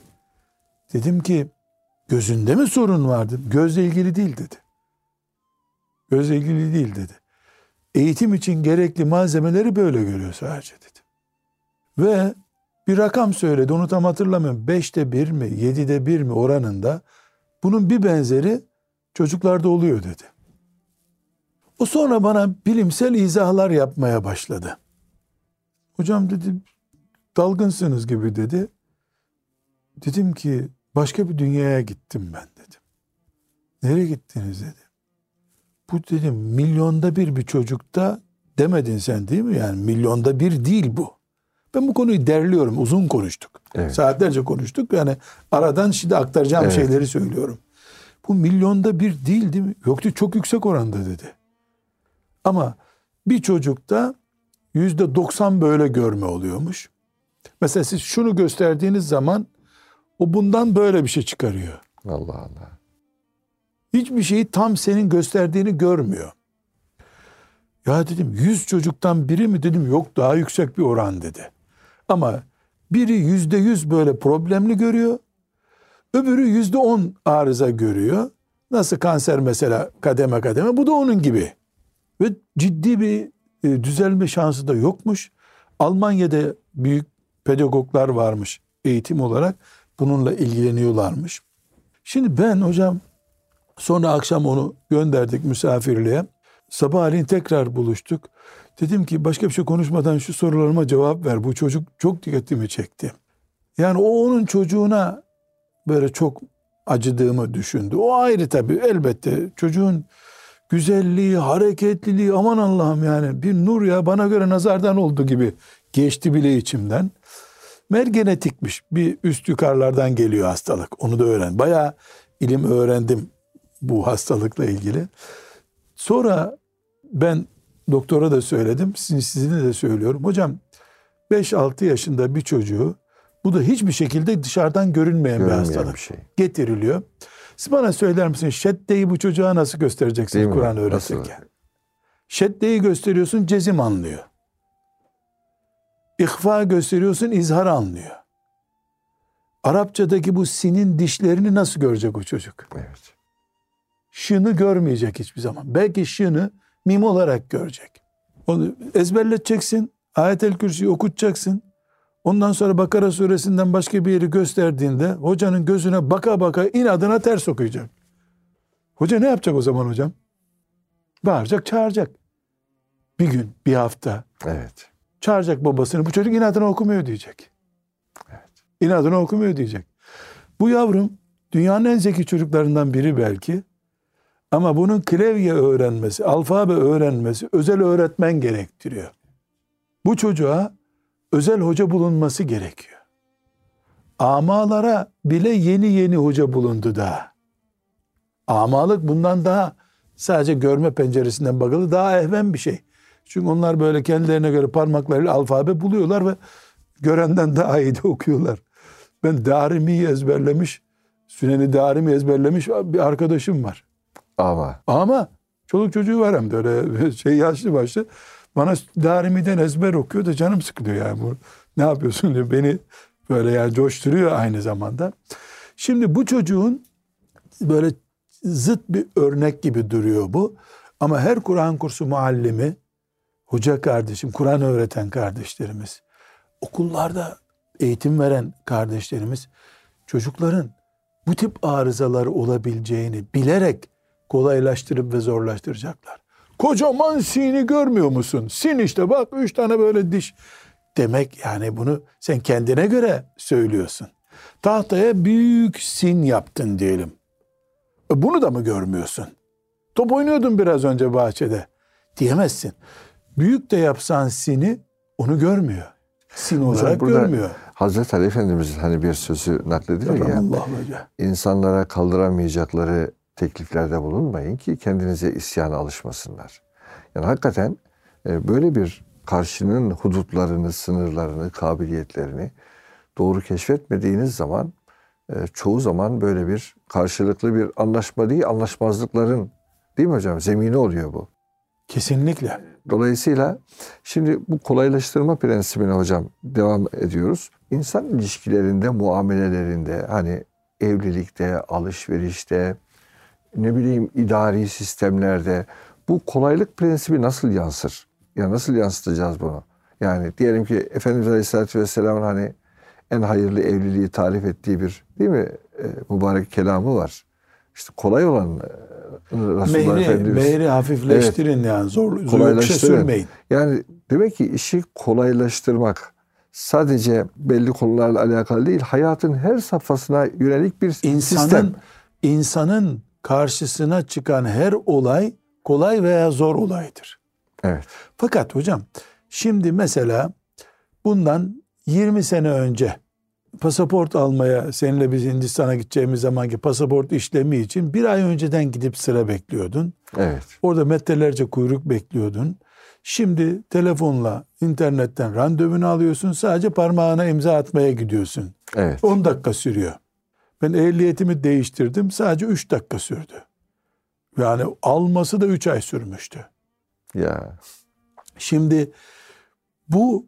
[SPEAKER 2] Dedim ki gözünde mi sorun vardı? Gözle ilgili değil dedi. Gözle ilgili değil dedi. Eğitim için gerekli malzemeleri böyle görüyor sadece dedi. Ve bir rakam söyledi onu tam hatırlamıyorum. Beşte bir mi yedide bir mi oranında bunun bir benzeri çocuklarda oluyor dedi. O sonra bana bilimsel izahlar yapmaya başladı. Hocam dedi dalgınsınız gibi dedi. Dedim ki başka bir dünyaya gittim ben dedim. Nereye gittiniz dedi. Bu dedim milyonda bir bir çocukta demedin sen değil mi? Yani milyonda bir değil bu. Ben bu konuyu derliyorum. Uzun konuştuk.
[SPEAKER 1] Evet.
[SPEAKER 2] Saatlerce konuştuk. Yani aradan şimdi aktaracağım
[SPEAKER 1] Evet.
[SPEAKER 2] şeyleri söylüyorum. Bu milyonda bir değil değil mi? Yoktu çok yüksek oranda dedi. Ama bir çocukta yüzde doksan böyle görme oluyormuş. Mesela siz şunu gösterdiğiniz zaman o bundan böyle bir şey çıkarıyor.
[SPEAKER 1] Allah Allah.
[SPEAKER 2] Hiçbir şeyi tam senin gösterdiğini görmüyor. Ya dedim 100 çocuktan biri mi dedim yok daha yüksek bir oran dedi. Ama biri yüzde yüz böyle problemli görüyor. Öbürü yüzde on arıza görüyor. Nasıl kanser mesela kademe kademe bu da onun gibi. Ve ciddi bir e, düzelme şansı da yokmuş. Almanya'da büyük pedagoglar varmış eğitim olarak. Bununla ilgileniyorlarmış. Şimdi ben hocam sonra akşam onu gönderdik misafirliğe. Sabahleyin tekrar buluştuk. Dedim ki başka bir şey konuşmadan şu sorularıma cevap ver. Bu çocuk çok dikkatimi çekti. Yani o onun çocuğuna böyle çok acıdığımı düşündü. O ayrı tabii elbette. Çocuğun güzelliği, hareketliliği aman Allah'ım yani bir nur ya bana göre nazardan oldu gibi geçti bile içimden. Mergenetikmiş. Bir üst yukarılardan geliyor hastalık. Onu da öğren. Bayağı ilim öğrendim bu hastalıkla ilgili. Sonra ben doktora da söyledim. Sizin, sizine de söylüyorum. Hocam 5-6 yaşında bir çocuğu bu da hiçbir şekilde dışarıdan görünmeyen bir
[SPEAKER 1] Görünmeyen
[SPEAKER 2] hastalık.
[SPEAKER 1] bir şey.
[SPEAKER 2] Getiriliyor. Siz bana söyler misiniz şeddeyi bu çocuğa nasıl
[SPEAKER 1] Değil
[SPEAKER 2] göstereceksiniz
[SPEAKER 1] mi?
[SPEAKER 2] Kur'an
[SPEAKER 1] Nasıl?
[SPEAKER 2] öğretirken? Şeddeyi gösteriyorsun cezim anlıyor. İhfa gösteriyorsun izhar anlıyor. Arapçadaki bu sinin dişlerini nasıl görecek o çocuk?
[SPEAKER 1] Evet.
[SPEAKER 2] Şını görmeyecek hiçbir zaman. Belki şını mim olarak görecek. Onu ezberleteceksin. Ayet-el Kürsi'yi okutacaksın. Ondan sonra Bakara suresinden başka bir yeri gösterdiğinde hocanın gözüne baka baka inadına ters okuyacak. Hoca ne yapacak o zaman hocam? Bağıracak, çağıracak. Bir gün, bir hafta
[SPEAKER 1] Evet.
[SPEAKER 2] çağıracak babasını. Bu çocuk inadına okumuyor diyecek. İnadına okumuyor diyecek. Bu yavrum dünyanın en zeki çocuklarından biri belki. Ama bunun klavye öğrenmesi, alfabe öğrenmesi özel öğretmen gerektiriyor. Bu çocuğa özel hoca bulunması gerekiyor. Amalara bile yeni yeni hoca bulundu daha. Amalık bundan daha sadece görme penceresinden bakılı daha ehven bir şey. Çünkü onlar böyle kendilerine göre parmaklarıyla alfabe buluyorlar ve görenden daha iyi de okuyorlar. Ben Darimi'yi ezberlemiş, Süneni Darimi ezberlemiş bir arkadaşım var.
[SPEAKER 1] Ama
[SPEAKER 2] Ama çoluk çocuğu var hem de öyle şey yaşlı başlı. Bana Darimi'den ezber okuyor da canım sıkılıyor yani. Bu, ne yapıyorsun diyor. Beni böyle yani coşturuyor aynı zamanda. Şimdi bu çocuğun böyle zıt bir örnek gibi duruyor bu. Ama her Kur'an kursu muallimi, hoca kardeşim, Kur'an öğreten kardeşlerimiz, okullarda eğitim veren kardeşlerimiz çocukların bu tip arızalar olabileceğini bilerek kolaylaştırıp ve zorlaştıracaklar. Kocaman sini görmüyor musun? Sin işte bak üç tane böyle diş. Demek yani bunu sen kendine göre söylüyorsun. Tahtaya büyük sin yaptın diyelim. E bunu da mı görmüyorsun? Top oynuyordun biraz önce bahçede. Diyemezsin. Büyük de yapsan sini onu görmüyor. Sin olarak
[SPEAKER 1] burada
[SPEAKER 2] görmüyor.
[SPEAKER 1] Hazreti Ali Efendimiz'in hani bir sözü nakledilir ya.
[SPEAKER 2] Allah Hoca.
[SPEAKER 1] insanlara kaldıramayacakları tekliflerde bulunmayın ki kendinize isyana alışmasınlar. Yani hakikaten e, böyle bir karşının hudutlarını, sınırlarını, kabiliyetlerini doğru keşfetmediğiniz zaman e, çoğu zaman böyle bir karşılıklı bir anlaşma değil, anlaşmazlıkların değil mi hocam? Zemini oluyor bu.
[SPEAKER 2] Kesinlikle.
[SPEAKER 1] Dolayısıyla şimdi bu kolaylaştırma prensibine hocam devam ediyoruz. İnsan ilişkilerinde, muamelelerinde hani evlilikte, alışverişte, ne bileyim idari sistemlerde bu kolaylık prensibi nasıl yansır? Ya nasıl yansıtacağız bunu? Yani diyelim ki Efendimiz Aleyhisselatü Vesselam'ın hani en hayırlı evliliği tarif ettiği bir değil mi e, mübarek kelamı var. İşte kolay olan e, Resulullah
[SPEAKER 2] Mehri,
[SPEAKER 1] Efendimiz.
[SPEAKER 2] mehri hafifleştirin yani zor, yokuşa
[SPEAKER 1] Kolaylaştırın.
[SPEAKER 2] sürmeyin.
[SPEAKER 1] Yani demek ki işi kolaylaştırmak sadece belli konularla alakalı değil, hayatın her safhasına yönelik bir
[SPEAKER 2] İnsanın
[SPEAKER 1] sistem.
[SPEAKER 2] insanın karşısına çıkan her olay kolay veya zor olaydır.
[SPEAKER 1] Evet.
[SPEAKER 2] Fakat hocam şimdi mesela bundan 20 sene önce pasaport almaya seninle biz Hindistan'a gideceğimiz zamanki pasaport işlemi için bir ay önceden gidip sıra bekliyordun.
[SPEAKER 1] Evet.
[SPEAKER 2] Orada metrelerce kuyruk bekliyordun. Şimdi telefonla, internetten randevunu alıyorsun. Sadece parmağına imza atmaya gidiyorsun.
[SPEAKER 1] Evet.
[SPEAKER 2] 10 dakika sürüyor. Ben ehliyetimi değiştirdim. Sadece 3 dakika sürdü. Yani alması da 3 ay sürmüştü.
[SPEAKER 1] Ya.
[SPEAKER 2] Şimdi bu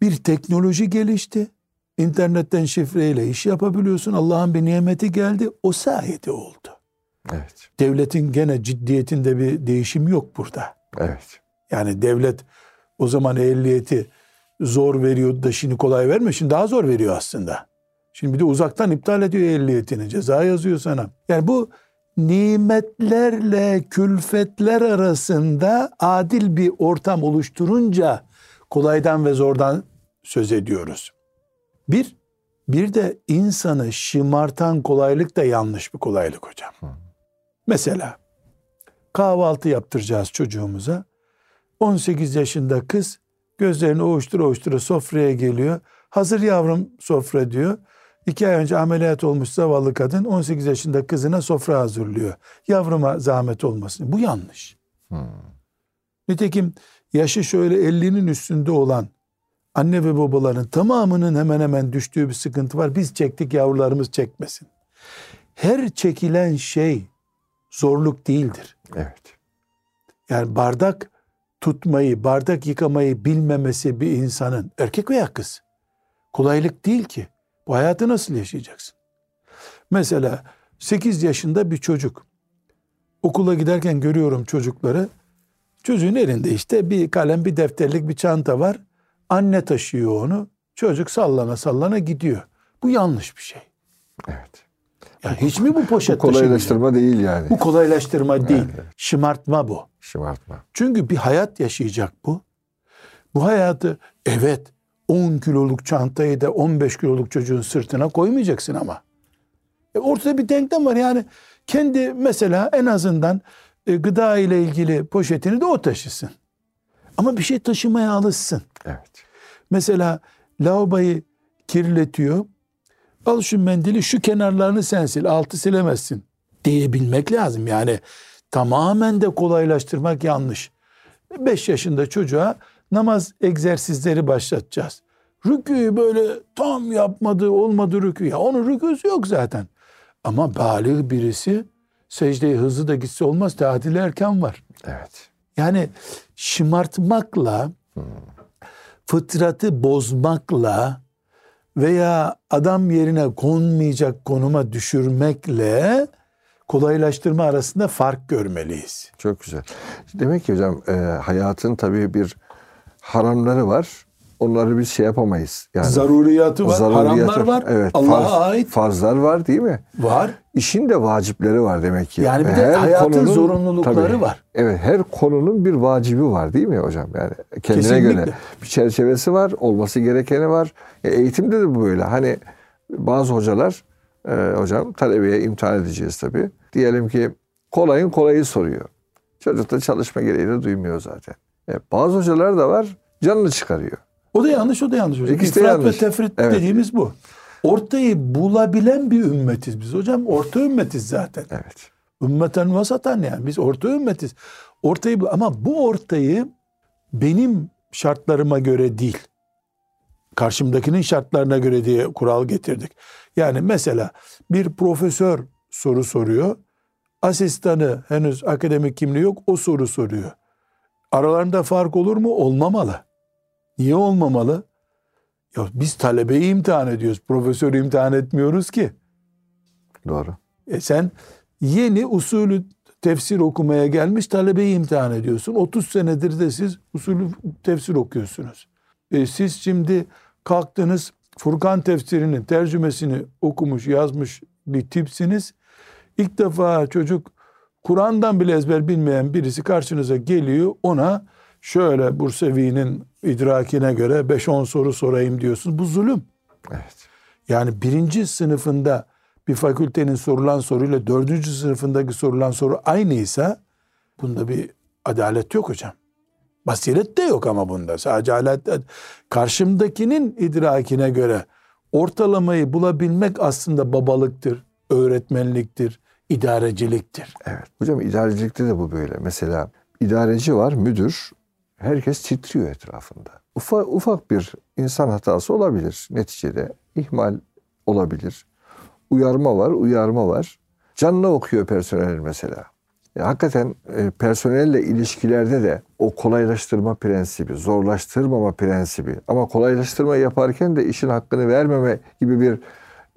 [SPEAKER 2] bir teknoloji gelişti. İnternetten şifreyle iş yapabiliyorsun. Allah'ın bir nimeti geldi. O sayede oldu.
[SPEAKER 1] Evet.
[SPEAKER 2] Devletin gene ciddiyetinde bir değişim yok burada.
[SPEAKER 1] Evet.
[SPEAKER 2] Yani devlet o zaman ehliyeti zor veriyordu da şimdi kolay vermiyor. Şimdi daha zor veriyor aslında. Şimdi bir de uzaktan iptal ediyor ehliyetini. Ceza yazıyor sana. Yani bu nimetlerle külfetler arasında adil bir ortam oluşturunca kolaydan ve zordan söz ediyoruz. Bir, bir de insanı şımartan kolaylık da yanlış bir kolaylık hocam. Mesela kahvaltı yaptıracağız çocuğumuza. 18 yaşında kız gözlerini ovuştura ovuştura sofraya geliyor. Hazır yavrum sofra diyor. İki ay önce ameliyat olmuş zavallı kadın 18 yaşında kızına sofra hazırlıyor. Yavruma zahmet olmasın. Bu yanlış. Nitekim yaşı şöyle 50'nin üstünde olan anne ve babaların tamamının hemen hemen düştüğü bir sıkıntı var. Biz çektik yavrularımız çekmesin. Her çekilen şey zorluk değildir.
[SPEAKER 1] Evet.
[SPEAKER 2] Yani bardak tutmayı, bardak yıkamayı bilmemesi bir insanın erkek veya kız kolaylık değil ki. Bu hayatı nasıl yaşayacaksın? Mesela 8 yaşında bir çocuk okula giderken görüyorum çocukları. Çocuğun elinde işte bir kalem, bir defterlik, bir çanta var. Anne taşıyor onu. Çocuk sallana sallana gidiyor. Bu yanlış bir şey.
[SPEAKER 1] Evet.
[SPEAKER 2] Ya hiç mi bu poşet
[SPEAKER 1] Bu kolaylaştırma değil yani.
[SPEAKER 2] Bu kolaylaştırma değil. Şımartma bu.
[SPEAKER 1] Şımartma.
[SPEAKER 2] Çünkü bir hayat yaşayacak bu. Bu hayatı evet 10 kiloluk çantayı da 15 kiloluk çocuğun sırtına koymayacaksın ama. E ortada bir denklem var yani kendi mesela en azından e, gıda ile ilgili poşetini de o taşısın. Ama bir şey taşımaya alışsın.
[SPEAKER 1] Evet.
[SPEAKER 2] Mesela lavaboyu kirletiyor. Al şu mendili şu kenarlarını sen sil altı silemezsin diyebilmek lazım. Yani tamamen de kolaylaştırmak yanlış. 5 yaşında çocuğa namaz egzersizleri başlatacağız. Rüküyü böyle tam yapmadı olmadı rükü. Ya onun rüküsü yok zaten. Ama balik birisi secdeye hızlı da gitse olmaz. Tatil erken var.
[SPEAKER 1] Evet.
[SPEAKER 2] Yani şımartmakla, fıtratı bozmakla veya adam yerine konmayacak konuma düşürmekle kolaylaştırma arasında fark görmeliyiz.
[SPEAKER 1] Çok güzel. Demek ki hocam e, hayatın tabii bir haramları var. Onları biz şey yapamayız. Yani
[SPEAKER 2] Zaruriyatı var,
[SPEAKER 1] zaruriyatı-
[SPEAKER 2] haramlar var,
[SPEAKER 1] Evet,
[SPEAKER 2] Allah'a
[SPEAKER 1] farz-
[SPEAKER 2] ait
[SPEAKER 1] Farzlar var değil mi?
[SPEAKER 2] var.
[SPEAKER 1] İşin de vacipleri var demek ki.
[SPEAKER 2] Yani bir de hayatın zorunlulukları var.
[SPEAKER 1] Evet her konunun bir vacibi var değil mi hocam? Yani kendine
[SPEAKER 2] Kesinlikle.
[SPEAKER 1] göre bir çerçevesi var, olması gerekeni var. E, eğitimde de bu böyle. Hani bazı hocalar e, hocam talebeye imtihan edeceğiz tabii. Diyelim ki kolayın kolayı soruyor. Çocuk da çalışma gereği de duymuyor zaten. E, bazı hocalar da var canını çıkarıyor.
[SPEAKER 2] O da yanlış, o da yanlış. hocam.
[SPEAKER 1] İkisi de
[SPEAKER 2] İfrat
[SPEAKER 1] yanlış.
[SPEAKER 2] ve tefrit
[SPEAKER 1] Evet.
[SPEAKER 2] dediğimiz bu. Ortayı bulabilen bir ümmetiz biz hocam. Orta ümmetiz zaten.
[SPEAKER 1] Evet.
[SPEAKER 2] Ümmeten vasatan yani. Biz orta ümmetiz. Ortayı ama bu ortayı benim şartlarıma göre değil. Karşımdakinin şartlarına göre diye kural getirdik. Yani mesela bir profesör soru soruyor. Asistanı henüz akademik kimliği yok o soru soruyor. Aralarında fark olur mu? Olmamalı. Niye olmamalı? Ya biz talebeyi imtihan ediyoruz. Profesörü imtihan etmiyoruz ki.
[SPEAKER 1] Doğru.
[SPEAKER 2] E sen yeni usulü tefsir okumaya gelmiş talebeyi imtihan ediyorsun. 30 senedir de siz usulü tefsir okuyorsunuz. E siz şimdi kalktınız Furkan tefsirinin tercümesini okumuş yazmış bir tipsiniz. İlk defa çocuk Kur'an'dan bile ezber bilmeyen birisi karşınıza geliyor ona şöyle Bursevi'nin idrakine göre 5-10 soru sorayım diyorsunuz. Bu zulüm.
[SPEAKER 1] Evet.
[SPEAKER 2] Yani birinci sınıfında bir fakültenin sorulan soruyla dördüncü sınıfındaki sorulan soru aynıysa bunda bir adalet yok hocam. Basiret de yok ama bunda. Sadece adalet karşımdakinin idrakine göre ortalamayı bulabilmek aslında babalıktır, öğretmenliktir, idareciliktir.
[SPEAKER 1] Evet. Hocam idarecilikte de bu böyle. Mesela idareci var, müdür. Herkes titriyor etrafında. Ufak, ufak bir insan hatası olabilir neticede. ihmal olabilir. Uyarma var, uyarma var. Canına okuyor personel mesela. Ya hakikaten e, personelle ilişkilerde de o kolaylaştırma prensibi, zorlaştırmama prensibi ama kolaylaştırma yaparken de işin hakkını vermeme gibi bir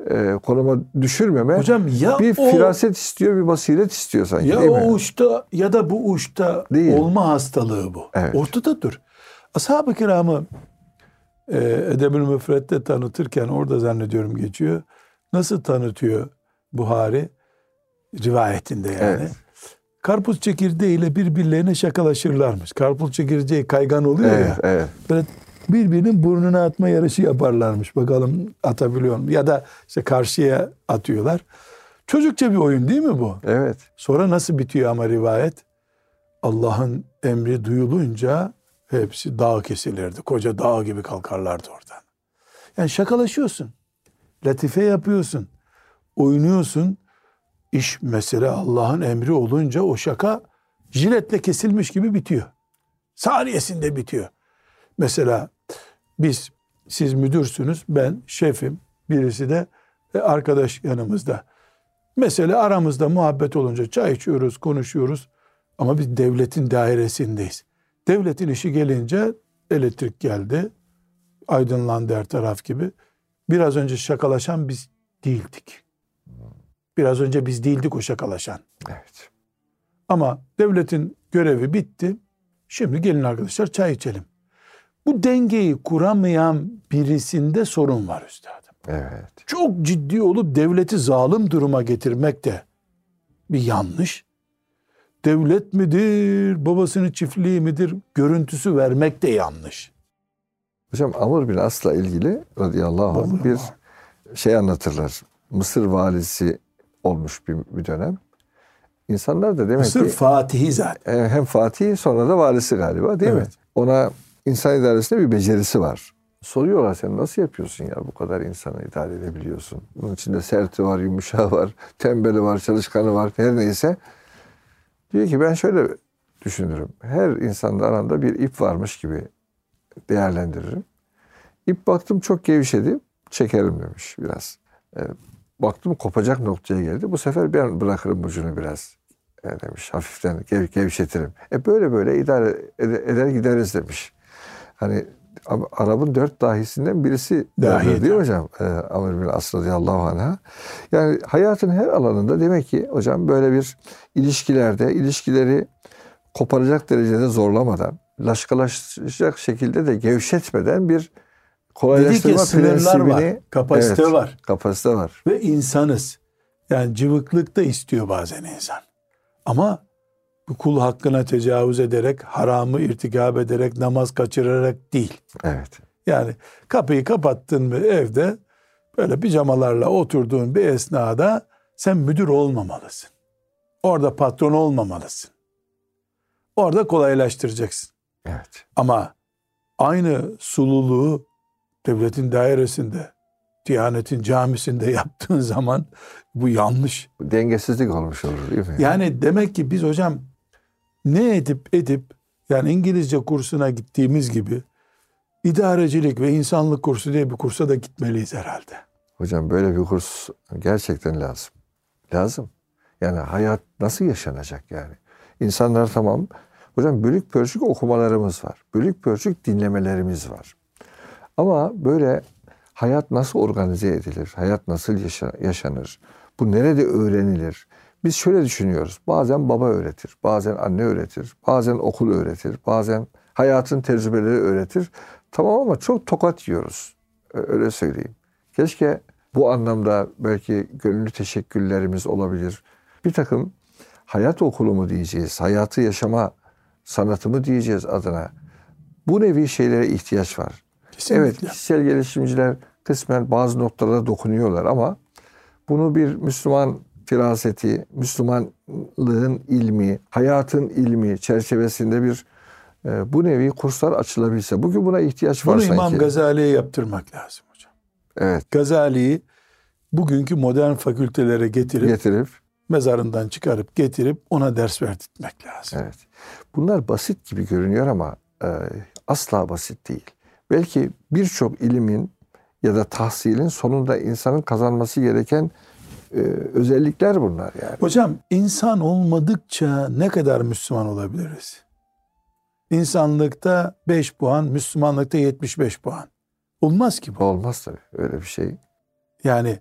[SPEAKER 1] e, konuma düşürmeme
[SPEAKER 2] Hocam ya
[SPEAKER 1] bir
[SPEAKER 2] o
[SPEAKER 1] firaset istiyor, bir basiret istiyor sanki
[SPEAKER 2] ya
[SPEAKER 1] değil
[SPEAKER 2] o
[SPEAKER 1] mi?
[SPEAKER 2] uçta ya da bu uçta
[SPEAKER 1] Değil.
[SPEAKER 2] olma hastalığı bu.
[SPEAKER 1] Evet.
[SPEAKER 2] Ortada dur. Ashab-ı kiramı e, Edeb-ül Müfret'te tanıtırken orada zannediyorum geçiyor. Nasıl tanıtıyor Buhari? Rivayetinde yani.
[SPEAKER 1] Evet.
[SPEAKER 2] Karpuz çekirdeğiyle birbirlerine şakalaşırlarmış. Karpuz çekirdeği kaygan oluyor
[SPEAKER 1] Evet,
[SPEAKER 2] ya.
[SPEAKER 1] evet.
[SPEAKER 2] Böyle birbirinin burnuna atma yarışı yaparlarmış. Bakalım atabiliyor mu? Ya da işte karşıya atıyorlar. Çocukça bir oyun değil mi bu?
[SPEAKER 1] Evet.
[SPEAKER 2] Sonra nasıl bitiyor ama rivayet? Allah'ın emri duyulunca hepsi dağ kesilirdi. Koca dağ gibi kalkarlardı oradan. Yani şakalaşıyorsun. Latife yapıyorsun. Oynuyorsun. İş mesele Allah'ın emri olunca o şaka jiletle kesilmiş gibi bitiyor. Saniyesinde bitiyor. Mesela biz siz müdürsünüz, ben şefim, birisi de e, arkadaş yanımızda. Mesela aramızda muhabbet olunca çay içiyoruz, konuşuyoruz ama biz devletin dairesindeyiz. Devletin işi gelince elektrik geldi, aydınlandı her taraf gibi. Biraz önce şakalaşan biz değildik. Biraz önce biz değildik o şakalaşan.
[SPEAKER 1] Evet.
[SPEAKER 2] Ama devletin görevi bitti. Şimdi gelin arkadaşlar çay içelim. Bu dengeyi kuramayan birisinde sorun var üstadım.
[SPEAKER 1] Evet.
[SPEAKER 2] Çok ciddi olup devleti zalim duruma getirmek de bir yanlış. Devlet midir, babasının çiftliği midir görüntüsü vermek de yanlış.
[SPEAKER 1] Hocam Amr bin As'la ilgili radıyallahu anh bir şey anlatırlar. Mısır valisi olmuş bir, bir dönem. İnsanlar da demek
[SPEAKER 2] Mısır
[SPEAKER 1] ki
[SPEAKER 2] Fatihi zaten.
[SPEAKER 1] e, hem Fatih sonra da valisi galiba değil mi?
[SPEAKER 2] Evet.
[SPEAKER 1] Ona insan idaresinde bir becerisi var. Soruyorlar sen nasıl yapıyorsun ya bu kadar insanı idare edebiliyorsun? Bunun içinde serti var, yumuşağı var, tembeli var, çalışkanı var her neyse. Diyor ki ben şöyle düşünürüm. Her insanda aranda bir ip varmış gibi değerlendiririm. İp baktım çok gevşedi, çekerim demiş biraz. Ee, baktım kopacak noktaya geldi. Bu sefer ben bırakırım ucunu biraz e, demiş. Hafiften gev, gevşetirim. E böyle böyle idare eder gideriz demiş. Hani Arap'ın dört dahisinden birisi
[SPEAKER 2] Dahi tabii.
[SPEAKER 1] hocam? E, Amr bin As radıyallahu anh'a. Yani hayatın her alanında demek ki hocam böyle bir ilişkilerde ilişkileri koparacak derecede zorlamadan, laşkalaşacak şekilde de gevşetmeden bir kolaylaştırma
[SPEAKER 2] ya sınırlar var. Kapasite
[SPEAKER 1] Evet.
[SPEAKER 2] var.
[SPEAKER 1] kapasite var.
[SPEAKER 2] Ve insanız. Yani cıvıklık da istiyor bazen insan. Ama bu kul hakkına tecavüz ederek, haramı irtikab ederek, namaz kaçırarak değil.
[SPEAKER 1] Evet.
[SPEAKER 2] Yani kapıyı kapattın mı evde böyle pijamalarla oturduğun bir esnada sen müdür olmamalısın. Orada patron olmamalısın. Orada kolaylaştıracaksın.
[SPEAKER 1] Evet.
[SPEAKER 2] Ama aynı sululuğu devletin dairesinde, Diyanetin camisinde yaptığın zaman bu yanlış.
[SPEAKER 1] Dengesizlik olmuş olur değil mi?
[SPEAKER 2] Yani demek ki biz hocam ne edip edip yani İngilizce kursuna gittiğimiz gibi idarecilik ve insanlık kursu diye bir kursa da gitmeliyiz herhalde.
[SPEAKER 1] Hocam böyle bir kurs gerçekten lazım. Lazım. Yani hayat nasıl yaşanacak yani? İnsanlar tamam. Hocam bölük pörçük okumalarımız var. Bölük pörçük dinlemelerimiz var. Ama böyle hayat nasıl organize edilir? Hayat nasıl yaşa- yaşanır? Bu nerede öğrenilir? Biz şöyle düşünüyoruz. Bazen baba öğretir, bazen anne öğretir, bazen okul öğretir, bazen hayatın tecrübeleri öğretir. Tamam ama çok tokat yiyoruz. Öyle söyleyeyim. Keşke bu anlamda belki gönüllü teşekkürlerimiz olabilir. Bir takım hayat okulu mu diyeceğiz, hayatı yaşama sanatı mı diyeceğiz adına. Bu nevi şeylere ihtiyaç var.
[SPEAKER 2] Kesinlikle.
[SPEAKER 1] Evet, kişisel gelişimciler kısmen bazı noktalara dokunuyorlar ama bunu bir Müslüman firaseti, Müslümanlığın ilmi, hayatın ilmi çerçevesinde bir e, bu nevi kurslar açılabilse. Bugün buna ihtiyaç var
[SPEAKER 2] Bunu
[SPEAKER 1] sanki.
[SPEAKER 2] İmam Gazali'ye yaptırmak lazım hocam.
[SPEAKER 1] evet,
[SPEAKER 2] Gazali'yi bugünkü modern fakültelere getirip
[SPEAKER 1] getirip
[SPEAKER 2] mezarından çıkarıp getirip ona ders verdirtmek lazım.
[SPEAKER 1] Evet. Bunlar basit gibi görünüyor ama e, asla basit değil. Belki birçok ilimin ya da tahsilin sonunda insanın kazanması gereken e, özellikler bunlar yani.
[SPEAKER 2] Hocam insan olmadıkça ne kadar Müslüman olabiliriz? İnsanlıkta 5 puan, Müslümanlıkta 75 puan. Olmaz ki bu.
[SPEAKER 1] Olmaz tabii öyle bir şey.
[SPEAKER 2] Yani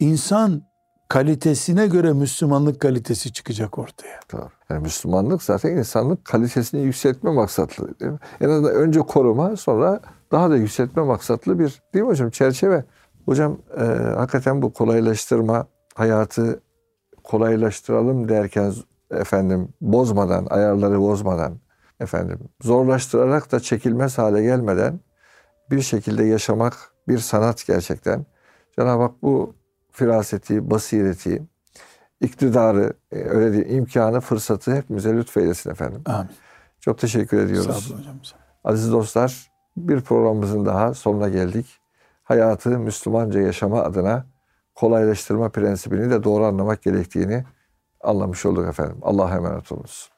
[SPEAKER 2] insan kalitesine göre Müslümanlık kalitesi çıkacak ortaya.
[SPEAKER 1] Doğru. Yani Müslümanlık zaten insanlık kalitesini yükseltme maksatlı. Değil mi? En azından önce koruma sonra daha da yükseltme maksatlı bir değil mi hocam çerçeve. Hocam e, hakikaten bu kolaylaştırma hayatı kolaylaştıralım derken efendim bozmadan ayarları bozmadan efendim zorlaştırarak da çekilmez hale gelmeden bir şekilde yaşamak bir sanat gerçekten. Cenab-ı Hak bu firaseti, basireti, iktidarı, e, öyle değil, imkanı, fırsatı hepimize lütfeylesin efendim.
[SPEAKER 2] Amin.
[SPEAKER 1] Çok teşekkür ediyoruz.
[SPEAKER 2] Sağ olun hocam. Sağ olun.
[SPEAKER 1] Aziz dostlar, bir programımızın daha sonuna geldik. Hayatı Müslümanca yaşama adına kolaylaştırma prensibini de doğru anlamak gerektiğini anlamış olduk efendim. Allah'a emanet olunuz.